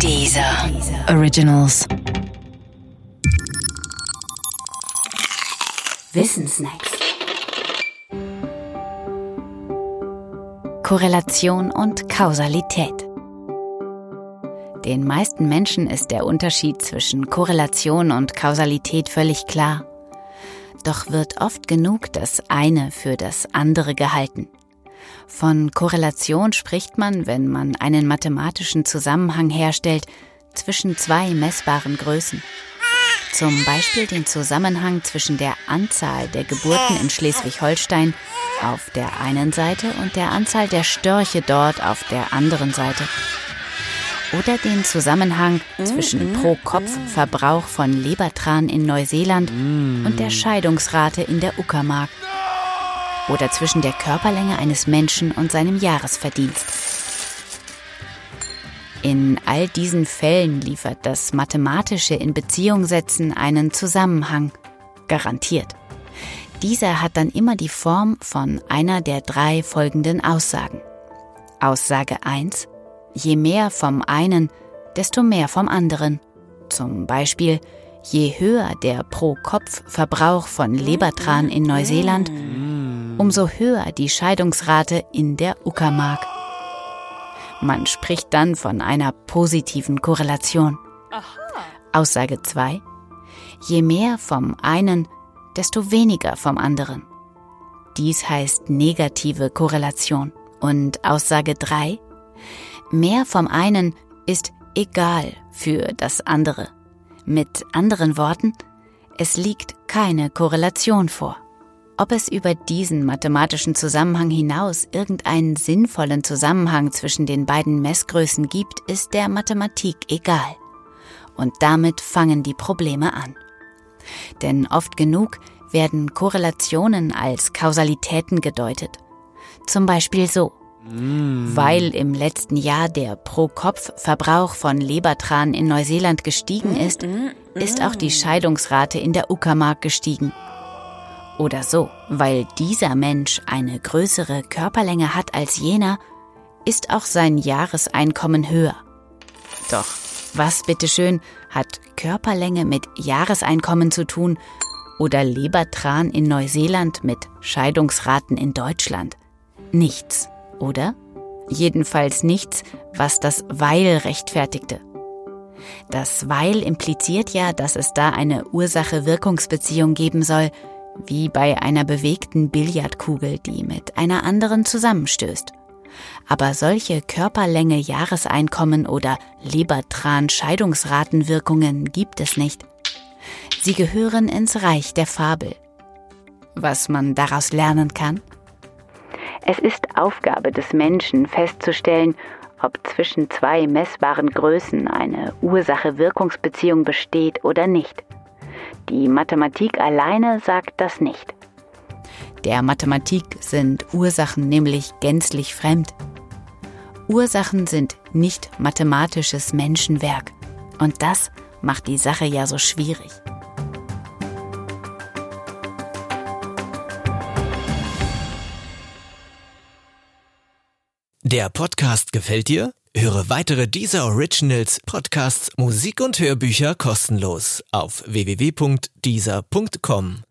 Dieser Originals. Wissensnacks. Korrelation und Kausalität. Den meisten Menschen ist der Unterschied zwischen Korrelation und Kausalität völlig klar. Doch wird oft genug das eine für das andere gehalten. Von Korrelation spricht man, wenn man einen mathematischen Zusammenhang herstellt zwischen zwei messbaren Größen. Zum Beispiel den Zusammenhang zwischen der Anzahl der Geburten in Schleswig-Holstein auf der einen Seite und der Anzahl der Störche dort auf der anderen Seite. Oder den Zusammenhang zwischen Pro-Kopf-Verbrauch von Lebertran in Neuseeland und der Scheidungsrate in der Uckermark oder zwischen der Körperlänge eines Menschen und seinem Jahresverdienst. In all diesen Fällen liefert das mathematische in Beziehung setzen einen Zusammenhang, garantiert. Dieser hat dann immer die Form von einer der drei folgenden Aussagen. Aussage 1. Je mehr vom einen, desto mehr vom anderen. Zum Beispiel, je höher der Pro-Kopf-Verbrauch von Lebertran in Neuseeland, umso höher die Scheidungsrate in der Uckermark. Man spricht dann von einer positiven Korrelation. Aussage 2. Je mehr vom einen, desto weniger vom anderen. Dies heißt negative Korrelation. Und Aussage 3. Mehr vom einen ist egal für das andere. Mit anderen Worten, es liegt keine Korrelation vor. Ob es über diesen mathematischen Zusammenhang hinaus irgendeinen sinnvollen Zusammenhang zwischen den beiden Messgrößen gibt, ist der Mathematik egal. Und damit fangen die Probleme an. Denn oft genug werden Korrelationen als Kausalitäten gedeutet. Zum Beispiel so. Weil im letzten Jahr der Pro-Kopf-Verbrauch von Lebertran in Neuseeland gestiegen ist, ist auch die Scheidungsrate in der Uckermark gestiegen. Oder so, weil dieser Mensch eine größere Körperlänge hat als jener, ist auch sein Jahreseinkommen höher. Doch was bitteschön hat Körperlänge mit Jahreseinkommen zu tun oder Lebertran in Neuseeland mit Scheidungsraten in Deutschland? Nichts, oder? Jedenfalls nichts, was das Weil rechtfertigte. Das Weil impliziert ja, dass es da eine Ursache-Wirkungsbeziehung geben soll, wie bei einer bewegten Billardkugel, die mit einer anderen zusammenstößt. Aber solche Körperlänge Jahreseinkommen oder Lebertran-Scheidungsratenwirkungen gibt es nicht. Sie gehören ins Reich der Fabel. Was man daraus lernen kann? Es ist Aufgabe des Menschen festzustellen, ob zwischen zwei messbaren Größen eine Ursache-Wirkungsbeziehung besteht oder nicht. Die Mathematik alleine sagt das nicht. Der Mathematik sind Ursachen nämlich gänzlich fremd. Ursachen sind nicht mathematisches Menschenwerk. Und das macht die Sache ja so schwierig. Der Podcast gefällt dir? Höre weitere dieser Originals, Podcasts, Musik und Hörbücher kostenlos auf www.dieser.com.